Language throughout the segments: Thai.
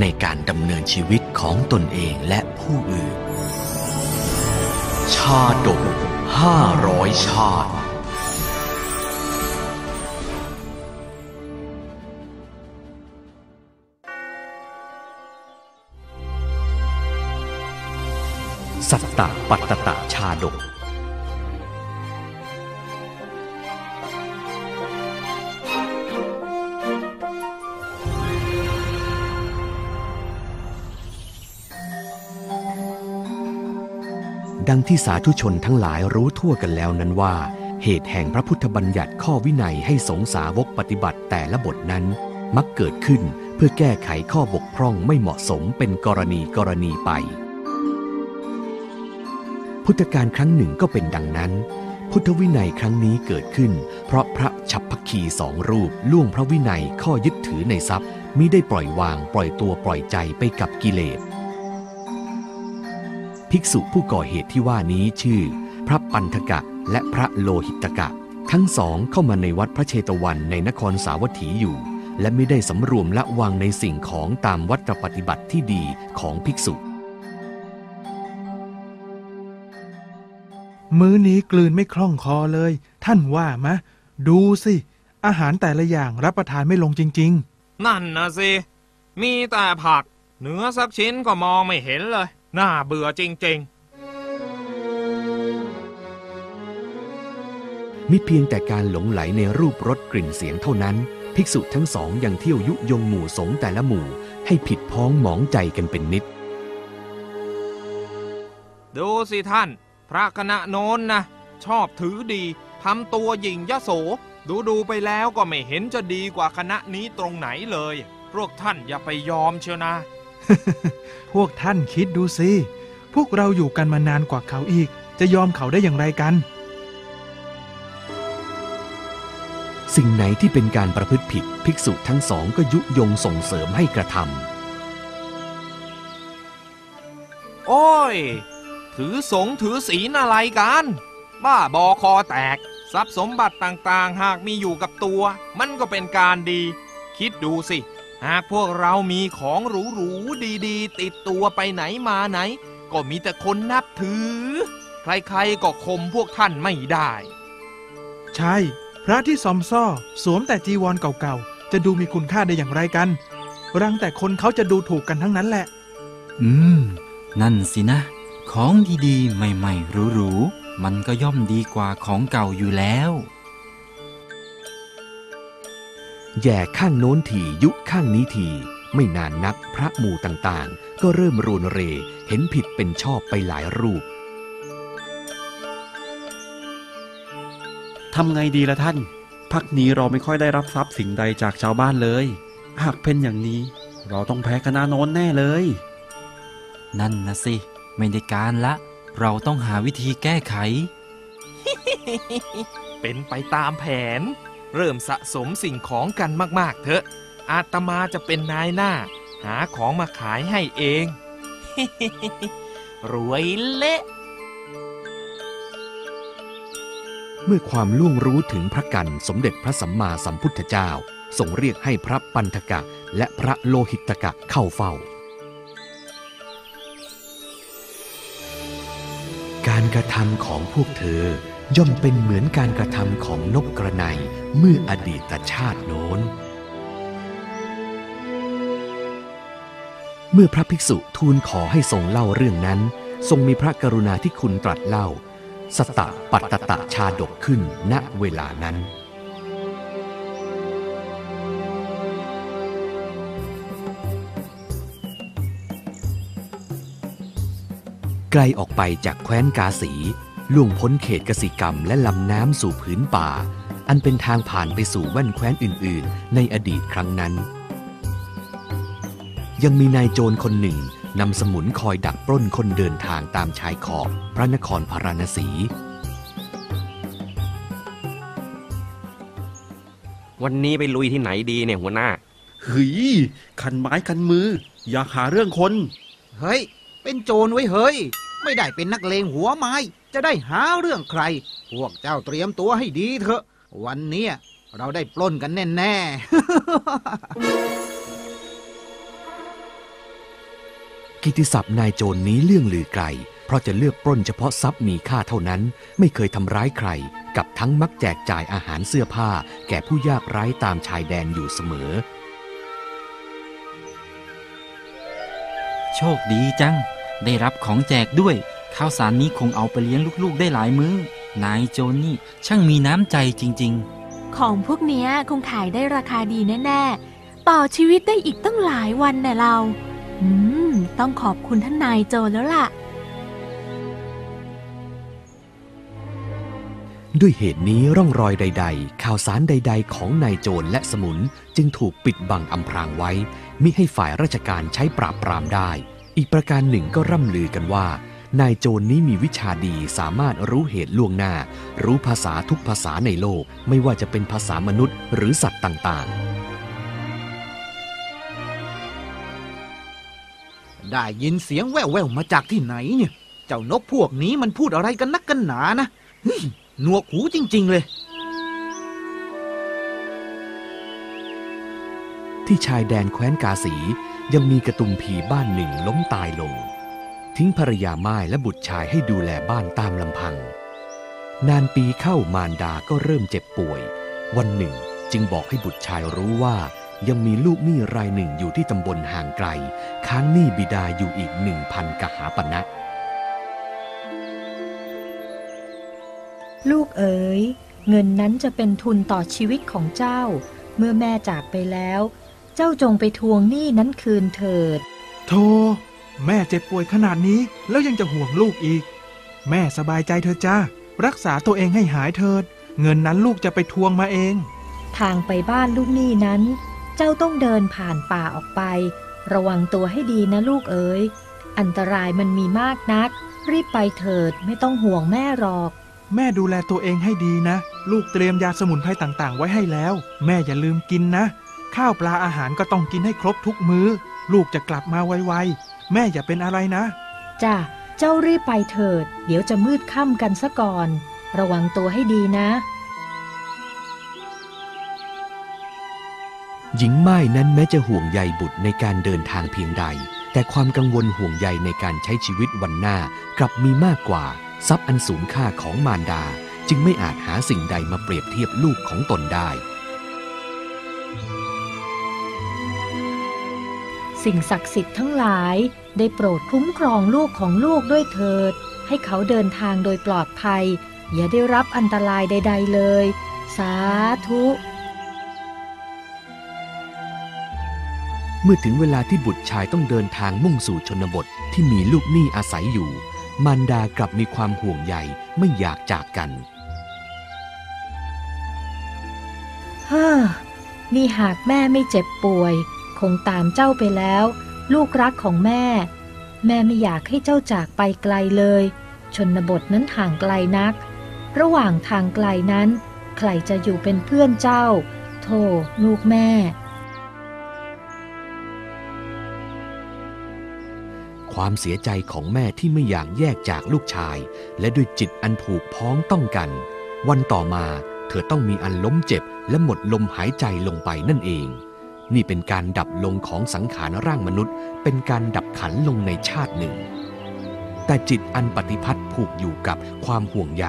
ในการดำเนินชีวิตของตนเองและผู้อื่น ชาดกห้าร้อยชาติ สัตตปัตตตะชาดก ดังที่สาธุชนทั้งหลายรู้ทั่วกันแล้วนั้นว่า เหตุแห่งพระพุทธบัญญัติข้อวินัยให้สงสาวกปฏิบัติแต่ละบทนั้น มักเกิดขึ้นเพื่อแก้ไขข้อบกพร่องไม่เหมาะสมเป็นกรณีกรณีไป พุทธการครั้งหนึ่งก็เป็นดังนั้น พุทธวินัยครั้งนี้เกิดขึ้น เพราะพระฉับพักคีสองรูปล่วงพระวินัยข้อยึดถือในทรัพย์มิได้ปล่อยวางปล่อยตัวปล่อยใจไปกับกิเลส ภิกษุผู้ก่อเหตุที่ว่านี้ชื่อ พระปันธกะและพระโลหิตกะ ทั้งสองเข้ามาในวัดพระเชตวันในนครสาวัตถีอยู่ และไม่ได้สำรวมละวางในสิ่งของตามวัตรปฏิบัติที่ดีของภิกษุ มื้อนี้กลืนไม่คล่องคอเลย ท่านว่ามะ ดูสิ อาหารแต่ละอย่างรับประทานไม่ลงจริงนั่นนะสิ มีแต่ผัก เนื้อสักชิ้นก็มองไม่เห็นเลย น่าเบื่อจริงมิเพียงแต่การหลงไหลในรูปรสกลิ่นเสียงเท่านั้น ภิกษุทั้งสองยังเที่ยวยุยงหมู่สงฆ์แต่ละหมู่ให้ผิดพ้องหมองใจกันเป็นนิดๆดูสิท่าน พระคณะโน้นนะ ชอบถือดีทำตัวหยิ่งยโส ดูดูๆไปแล้วก็ไม่เห็นจะดีกว่าคณะนี้ตรงไหนเลย พวกท่านอย่าไปยอมเชียวนะๆ พวกท่านคิดดูสิ พวกเราอยู่กันมานานกว่าเขาอีก จะยอมเขาได้อย่างไรกัน สิ่งไหนที่เป็นการประพฤติผิด ภิกษุทั้งสองก็ยุยงส่งเสริมให้กระทำ โอ้ย ถือสงถือศีลอะไรกัน บ้าบอคอแตก ทรัพย์สมบัติต่างๆ หากมีอยู่กับตัว มันก็เป็นการดี คิดดูสิ หากพวกเรามีของหรูๆดีๆ ติดตัวไปไหนมาไหน ก็มีแต่คนนับถือ ใครๆก็ข่มพวกท่านไม่ได้ ใช่ พระที่ซอมซ่อสวมแต่จีวรเก่าๆ จะดูมีคุณค่าได้อย่างไรกัน รังแต่คนเขาจะดูถูกกันทั้งนั้นแหละ อืม นั่นสินะ ของดีๆ ใหม่ๆหรูๆมันก็ย่อมดีกว่าของเก่าอยู่แล้ว แย่ข้างโน้นทียุข้างนี้ทีไม่นานนักพระหมู่ต่างๆ ก็เริ่มรวนเรเห็นผิดเป็นชอบไปหลายรูปทำไงดีละท่าน พักนี้เราไม่ค่อยได้รับทรัพย์สิ่งใดจากชาวบ้านเลย หากเป็นอย่างนี้ เราต้องแพ้คณะโน้นแน่เลย นั่นนะสิ ไม่ได้การละ เราต้องหาวิธีแก้ไข เป็นไปตามแผน เริ่มสะสมสิ่งของกันมาก ๆ เถอะ อาตมาจะเป็นนายหน้า หาของมาขายให้เอง รวยเละเมื่อความล่วงรู้ถึงพระกันสมเด็จพระสัมมาสัมพุทธเจ้าทรงเรียกให้พระปันธกะและพระโลหิตกะเข้าเฝ้า การกระทำของพวกเธอ ย่อมเป็นเหมือนการกระทำของนกกระไนเมื่ออดีตชาติโน้น เมื่อพระภิกษุทูลขอให้ทรงเล่าเรื่องนั้น ทรงมีพระกรุณาที่คุณตรัสเล่า สตะปัตตตะชาดกขึ้นณเวลานั้นไกลออกไปจากแคว้นกาสี ล่วงพ้นเขตกสิกรรมและลำน้ำสู่ผืนป่า อันเป็นทางผ่านไปสู่แว่นแคว้นอื่น ๆ ในอดีตครั้งนั้น ยังมีนายโจรคนหนึ่งนำสมุนคอยดักปล้นคนเดินทางตามชายขอบพระนครพาราณสี วันนี้ไปลุยที่ไหนดีเนี่ยหัวหน้า เฮ้ยคันไม้คันมือ อยากหาเรื่องคน เฮ้ย เป็นโจรไว้เฮ้ย ไม่ได้เป็นนักเลงหัวไม้ จะได้หาเรื่องใคร พวกเจ้าเตรียมตัวให้ดีเถอะ วันเนี้ยเราได้ปล้นกันแน่กิตติศัพท์นายโจรนี้เลื่องลือไกล เพราะจะเลือกปล้นเฉพาะทรัพย์มีค่าเท่านั้น ไม่เคยทำร้ายใคร กับทั้งมักแจกจ่ายอาหารเสื้อผ้า แก่ผู้ยากไร้ตามชายแดนอยู่เสมอ โชคดีจัง ได้รับของแจกด้วย ข้าวสารนี้คงเอาไปเลี้ยงลูกๆได้หลายมือ้อ นายโจรนี่ช่างมีน้ำใจจริงของพวกเนี้ยคงขายได้ราคาดีแน่ๆ ต่อชีวิตได้อีกตั้งหลายวันแน่เรา อืม ต้องขอบคุณท่านนายโจรแล้วล่ะ ด้วยเหตุนี้ร่องรอยใด ๆ ข่าวสารใด ๆ ของนายโจรและสมุนจึงถูกปิดบังอำพรางไว้มิให้ฝ่ายราชการใช้ปราบปรามได้ อีกประการหนึ่งก็ร่ำลือกันว่า นายโจรนี้มีวิชาดีสามารถรู้เหตุล่วงหน้า รู้ภาษาทุกภาษาในโลก ไม่ว่าจะเป็นภาษามนุษย์หรือสัตว์ต่างๆๆได้ยินเสียงแว่วๆมาจากที่ไหนเนี่ย เจ้านกพวกนี้มันพูดอะไรกันนักกันหนานะเฮ้ยหนวกหูจริง ๆ เลย ที่ชายแดนแคว้นกาสียังมีกระตุมผีบ้านหนึ่งล้มตายลง ทิ้งภรรยาม่ายและบุตรชายให้ดูแลบ้านตามลำพัง นานปีเข้ามารดาก็เริ่มเจ็บป่วย วันหนึ่งจึงบอกให้บุตรชายรู้ว่ายังมีลูกหนี้รายหนึ่งอยู่ที่ตำบลห่างไกล ค้างหนี้บิดาอยู่อีกหนึ่งพันกหาปณะลูกเอ๋ยเงินนั้นจะเป็นทุนต่อชีวิตของเจ้า เมื่อแม่จากไปแล้ว เจ้าจงไปทวงหนี้นั้นคืนเถิด โธ่ แม่เจ็บป่วยขนาดนี้แล้วยังจะห่วงลูกอีก แม่สบายใจเธอะจ้า รักษาตัวเองให้หายเถิด เงินนั้นลูกจะไปทวงมาเอง ทางไปบ้านลูกหนี้นั้น เจ้าต้องเดินผ่านป่าออกไป ระวังตัวให้ดีนะลูกเอ๋ย อันตรายมันมีมากนัก รีบไปเถิดไม่ต้องห่วงแม่หรอก แม่ดูแลตัวเองให้ดีนะ ลูกเตรียมยาสมุนไพรต่างๆ ไว้ให้แล้ว แม่อย่าลืมกินนะ ข้าวปลาอาหารก็ต้องกินให้ครบทุกมื้อ ลูกจะกลับมาไวๆ แม่อย่าเป็นอะไรนะ จ้ะ เจ้ารีบไปเถิด เดี๋ยวจะมืดค่ำกันซะก่อน ระวังตัวให้ดีนะ หญิงม่ายนั้นแม้จะห่วงใยบุตรในการเดินทางเพียงใด แต่ความกังวลห่วงใยในการใช้ชีวิตวันหน้ากลับมีมากกว่า ทรัพย์อันสูงค่าของมารดา จึงไม่อาจหาสิ่งใดมาเปรียบเทียบลูกของตนได้ สิ่งศักดิ์สิทธิ์ทั้งหลายได้โปรดคุ้มครองลูกของลูกด้วยเถิด ให้เขาเดินทางโดยปลอดภัย อย่าได้รับอันตรายใด ๆ เลย สาธุ เมื่อถึงเวลาที่บุตรชายต้องเดินทางมุ่งสู่ชนบทที่มีลูกหนี้อาศัยอยู่ มารดากลับมีความห่วงใยไม่อยากจากกันเฮ้อนี่หากแม่ไม่เจ็บป่วย คงตามเจ้าไปแล้ว ลูกรักของแม่ แม่ไม่อยากให้เจ้าจากไปไกลเลย ชนบทนั้นห่างไกลนัก ระหว่างทางไกลนั้น ใครจะอยู่เป็นเพื่อนเจ้า โธ่ลูกแม่ ความเสียใจของแม่ที่ไม่อยากแยกจากลูกชาย และด้วยจิตอันผูกพ้องต้องกัน วันต่อมาเธอต้องมีอันล้มเจ็บและหมดลมหายใจลงไปนั่นเอง นี่เป็นการดับลงของสังขารร่างมนุษย์ เป็นการดับขันลงในชาติหนึ่ง แต่จิตอันปฏิพัทธ์ผูกอยู่กับความห่วงใย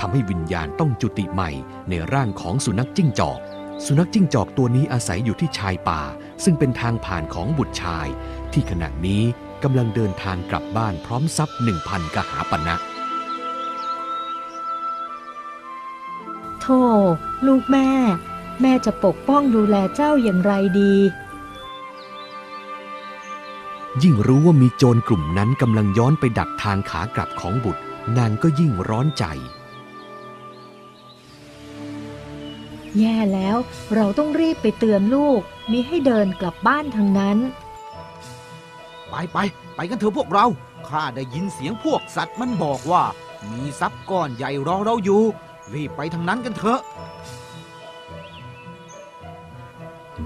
ทำให้วิญญาณต้องจุติใหม่ในร่างของสุนัขจิ้งจอก สุนัขจิ้งจอกตัวนี้อาศัยอยู่ที่ชายป่า ซึ่งเป็นทางผ่านของบุตรชาย ที่ขณะนี้กำลังเดินทางกลับบ้านพร้อมทรัพย์หนึ่งพันกหาปณะโธ่ลูกแม่ แม่จะปกป้องดูแลเจ้าอย่างไรดี ยิ่งรู้ว่ามีโจรกลุ่มนั้นกำลังย้อนไปดักทางขากลับของบุตร นางก็ยิ่งร้อนใจ แย่แล้วเราต้องรีบไปเตือนลูกมิให้เดินกลับบ้านทางนั้น ไปไปไปกันเถอะพวกเรา ข้าได้ยินเสียงพวกสัตว์มันบอกว่า มีทรัพย์ก้อนใหญ่รอเราอยู่ รีบไปทางนั้นกันเถอะ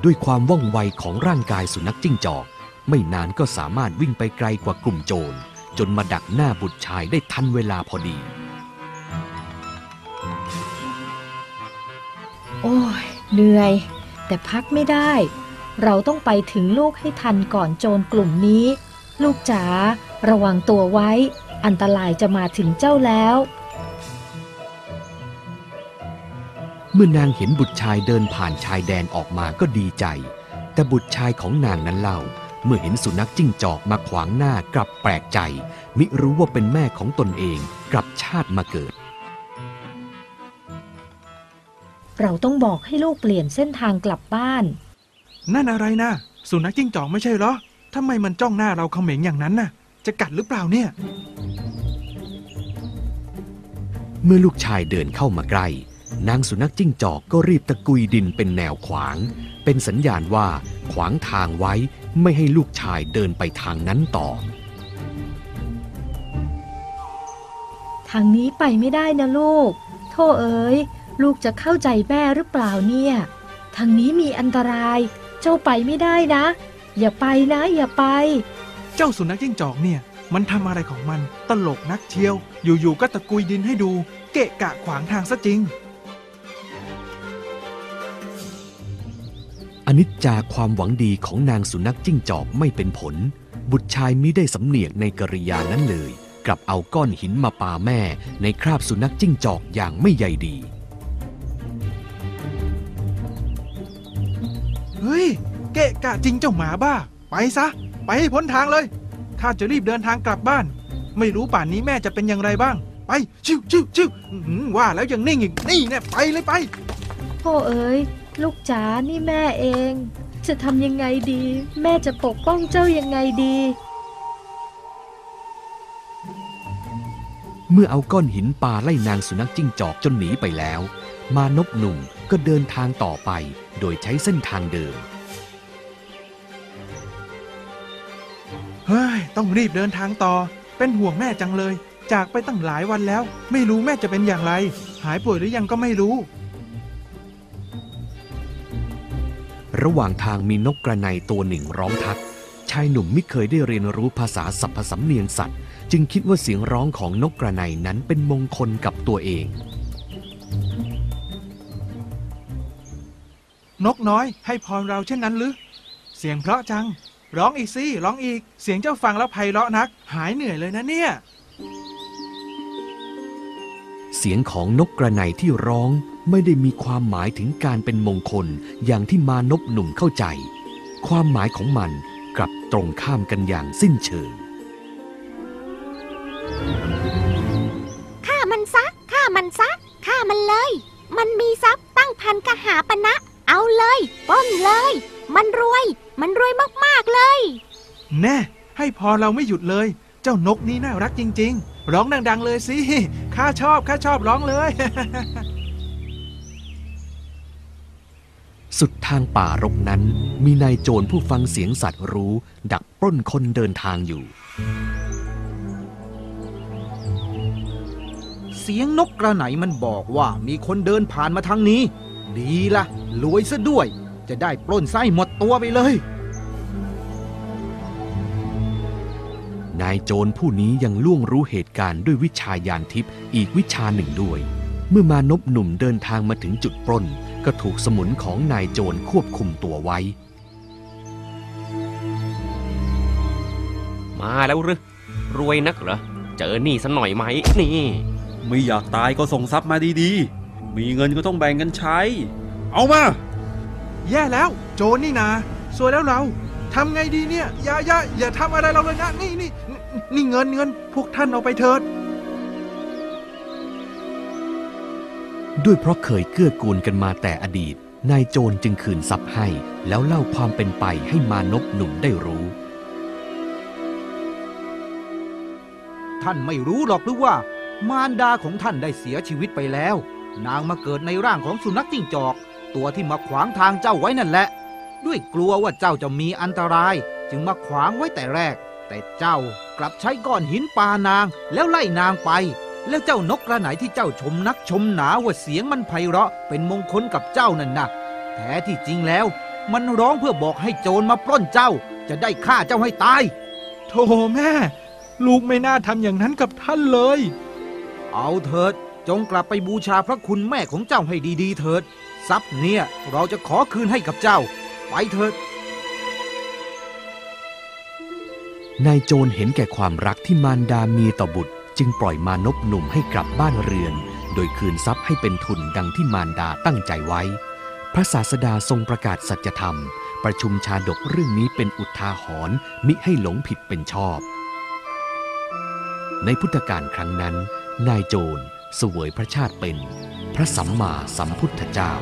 ด้วยความว่องไวของร่างกายสุนัขจิ้งจอก ไม่นานก็สามารถวิ่งไปไกลกว่ากลุ่มโจร จนมาดักหน้าบุตรชายได้ทันเวลาพอดี โอ้ยเหนื่อย แต่พักไม่ได้ เราต้องไปถึงลูกให้ทันก่อนโจรกลุ่มนี้ ลูกจ๋าระวังตัวไว้ อันตรายจะมาถึงเจ้าแล้ว เมื่อนางเห็นบุตรชายเดินผ่านชายแดนออกมาก็ดีใจ แต่บุตรชายของนางนั้นเล่า เมื่อเห็นสุนัขจิ้งจอกมาขวางหน้ากลับแปลกใจ มิรู้ว่าเป็นแม่ของตนเองกลับชาติมาเกิด เราต้องบอกให้ลูกเปลี่ยนเส้นทางกลับบ้าน นั่นอะไรนะสุนัขจิ้งจอกไม่ใช่เหรอทำไมมันจ้องหน้าเราเขม็งอย่างนั้นน่ะ จะกัดหรือเปล่าเนี่ย เมื่อลูกชายเดินเข้ามาใกล้ นางสุนัขจิ้งจอกก็รีบตะกุยดินเป็นแนวขวาง เป็นสัญญาณว่าขวางทางไว้ไม่ให้ลูกชายเดินไปทางนั้นต่อ ทางนี้ไปไม่ได้นะลูก โท่เอ๋ยลูกจะเข้าใจแม่หรือเปล่าเนี่ย ทางนี้มีอันตราย เจ้าไปไม่ได้นะ อย่าไปนะอย่าไป เจ้าสุนัขจิ้งจอกเนี่ย มันทำอะไรของมัน ตลกนักเชียว อยู่ๆก็ตะกุยดินให้ดู เกะกะขวางทางซะจริง อนิจจาความหวังดีของนางสุนัขจิ้งจอกไม่เป็นผล บุตรชายมิได้สำเนียกในกริยานั้นเลย กลับเอาก้อนหินมาปาแม่ในคราบสุนัขจิ้งจอกอย่างไม่ใยดี เฮ้ย เกะกะจริงเจ้าหมาบ้า ไปซะ ไปให้พ้นทางเลยข้าจะรีบเดินทางกลับบ้าน ไม่รู้ป่านนี้แม่จะเป็นอย่างไรบ้าง ไป ชิวชิวชิวว่าแล้วยังนิ่งอีกนี่เนี่ยไปเลยไป โท่เอ๋ยลูกจ๋านี่แม่เอง จะทำยังไงดี แม่จะปกป้องเจ้ายังไงดี เมื่อเอาก้อนหินปาไล่นางสุนัขจิ้งจอกจนหนีไปแล้ว มานพหนุ่มก็เดินทางต่อไปโดยใช้เส้นทางเดิม เฮ้ย ต้องรีบเดินทางต่อ เป็นห่วงแม่จังเลย จากไปตั้งหลายวันแล้ว ไม่รู้แม่จะเป็นอย่างไร หายป่วยหรือยังก็ไม่รู้ ระหว่างทางมีนกกระไนตัวหนึ่งร้องทัก ชายหนุ่มไม่เคยได้เรียนรู้ภาษาสัพพสำเนียงสัตว์ จึงคิดว่าเสียงร้องของนกกระไนนั้นเป็นมงคลกับตัวเอง นกน้อยให้พรเราเช่นนั้นหรือ เสียงเพราะจัง ร้องอีกสิร้องอีก เสียงเจ้าฟังแล้วไพเราะนัก หายเหนื่อยเลยนะเนี่ย เสียงของนกกระไนที่ร้อง ไม่ได้มีความหมายถึงการเป็นมงคลอย่างที่มานพหนุ่มเข้าใจ ความหมายของมันกลับตรงข้ามกันอย่างสิ้นเชิงฆ่ามันซะฆ่ามันซะฆ่ามันเลย มันมีทรัพย์ตั้งพันกหาปณะเอาเลยปล้นเลย มันรวย มันรวยมากๆเลย แน่ ให้พรเราไม่หยุดเลย เจ้านกนี้น่ารักจริง ๆ ร้องดัง ๆ เลยสิข้าชอบข้าชอบร้องเลย สุดทางป่ารกนั้น มีนายโจรผู้ฟังเสียงสัตว์รู้ ดักปล้นคนเดินทางอยู่ เสียงนกกระไหนมันบอกว่ามีคนเดินผ่านมาทางนี้ ดีละรวยซะด้วย จะได้ปล้นไส้หมดตัวไปเลย นายโจรผู้นี้ยังล่วงรู้เหตุการณ์ด้วยวิชายานทิพย์อีกวิชาหนึ่งด้วย เมื่อมานพหนุ่มเดินทางมาถึงจุดปล้น ก็ถูกสมุนของนายโจรควบคุมตัวไว้ มาแล้วหรือรวยนักเหรอ เจอนี่สัหน่อยไหมนี่ ไม่อยากตายก็ส่งทรัพย์มาดีๆ มีเงินก็ต้องแบ่งกันใช้ เอามา แย่แล้ว โจรนี่นาสวยแล้วเราทำไงดีเนี่ยอย่าอย่าอย่าทำอะไรเราเลยนะ นี่นี่นี่นี่เงินเงิน พวกท่านเอาไปเถิด ด้วยเพราะเคยเกื้อกูลกันมาแต่อดีต นายโจรจึงคืนทรัพย์ให้ แล้วเล่าความเป็นไปให้มานพหนุ่มได้รู้ ท่านไม่รู้หรอกหรือว่า มารดาของท่านได้เสียชีวิตไปแล้ว นางมาเกิดในร่างของสุนัขจิ้งจอก ตัวที่มาขวางทางเจ้าไว้นั่นแหละ ด้วยกลัวว่าเจ้าจะมีอันตราย จึงมาขวางไว้แต่แรก แต่เจ้ากลับใช้ก้อนหินปานางแล้วไล่นางไป แล้วเจ้านกกระไหนที่เจ้าชมนักชมหนาว่าเสียงมันไพเราะเป็นมงคลกับเจ้านั่นนะแท้ที่จริงแล้ว มันร้องเพื่อบอกให้โจรมาปล้นเจ้า จะได้ฆ่าเจ้าให้ตายโธ่แม่ ลูกไม่น่าทำอย่างนั้นกับท่านเลย เอาเถิด จงกลับไปบูชาพระคุณแม่ของเจ้าให้ดีๆ เถิด ทรัพย์เนี่ยเราจะขอคืนให้กับเจ้า ไปเถิดนายโจรเห็นแก่ความรักที่มารดามีต่อบุตร จึงปล่อยมานพหนุ่มให้กลับบ้านเรือน โดยคืนทรัพย์ให้เป็นทุนดังที่มารดาตั้งใจไว้ พระศาสดาทรงประกาศสัจธรรม ประชุมชาดกเรื่องนี้เป็นอุทาหรณ์มิให้หลงผิดเป็นชอบ ในพุทธกาลครั้งนั้น นายโจรเสวยพระชาติเป็น พระสัมมาสัมพุทธเจ้า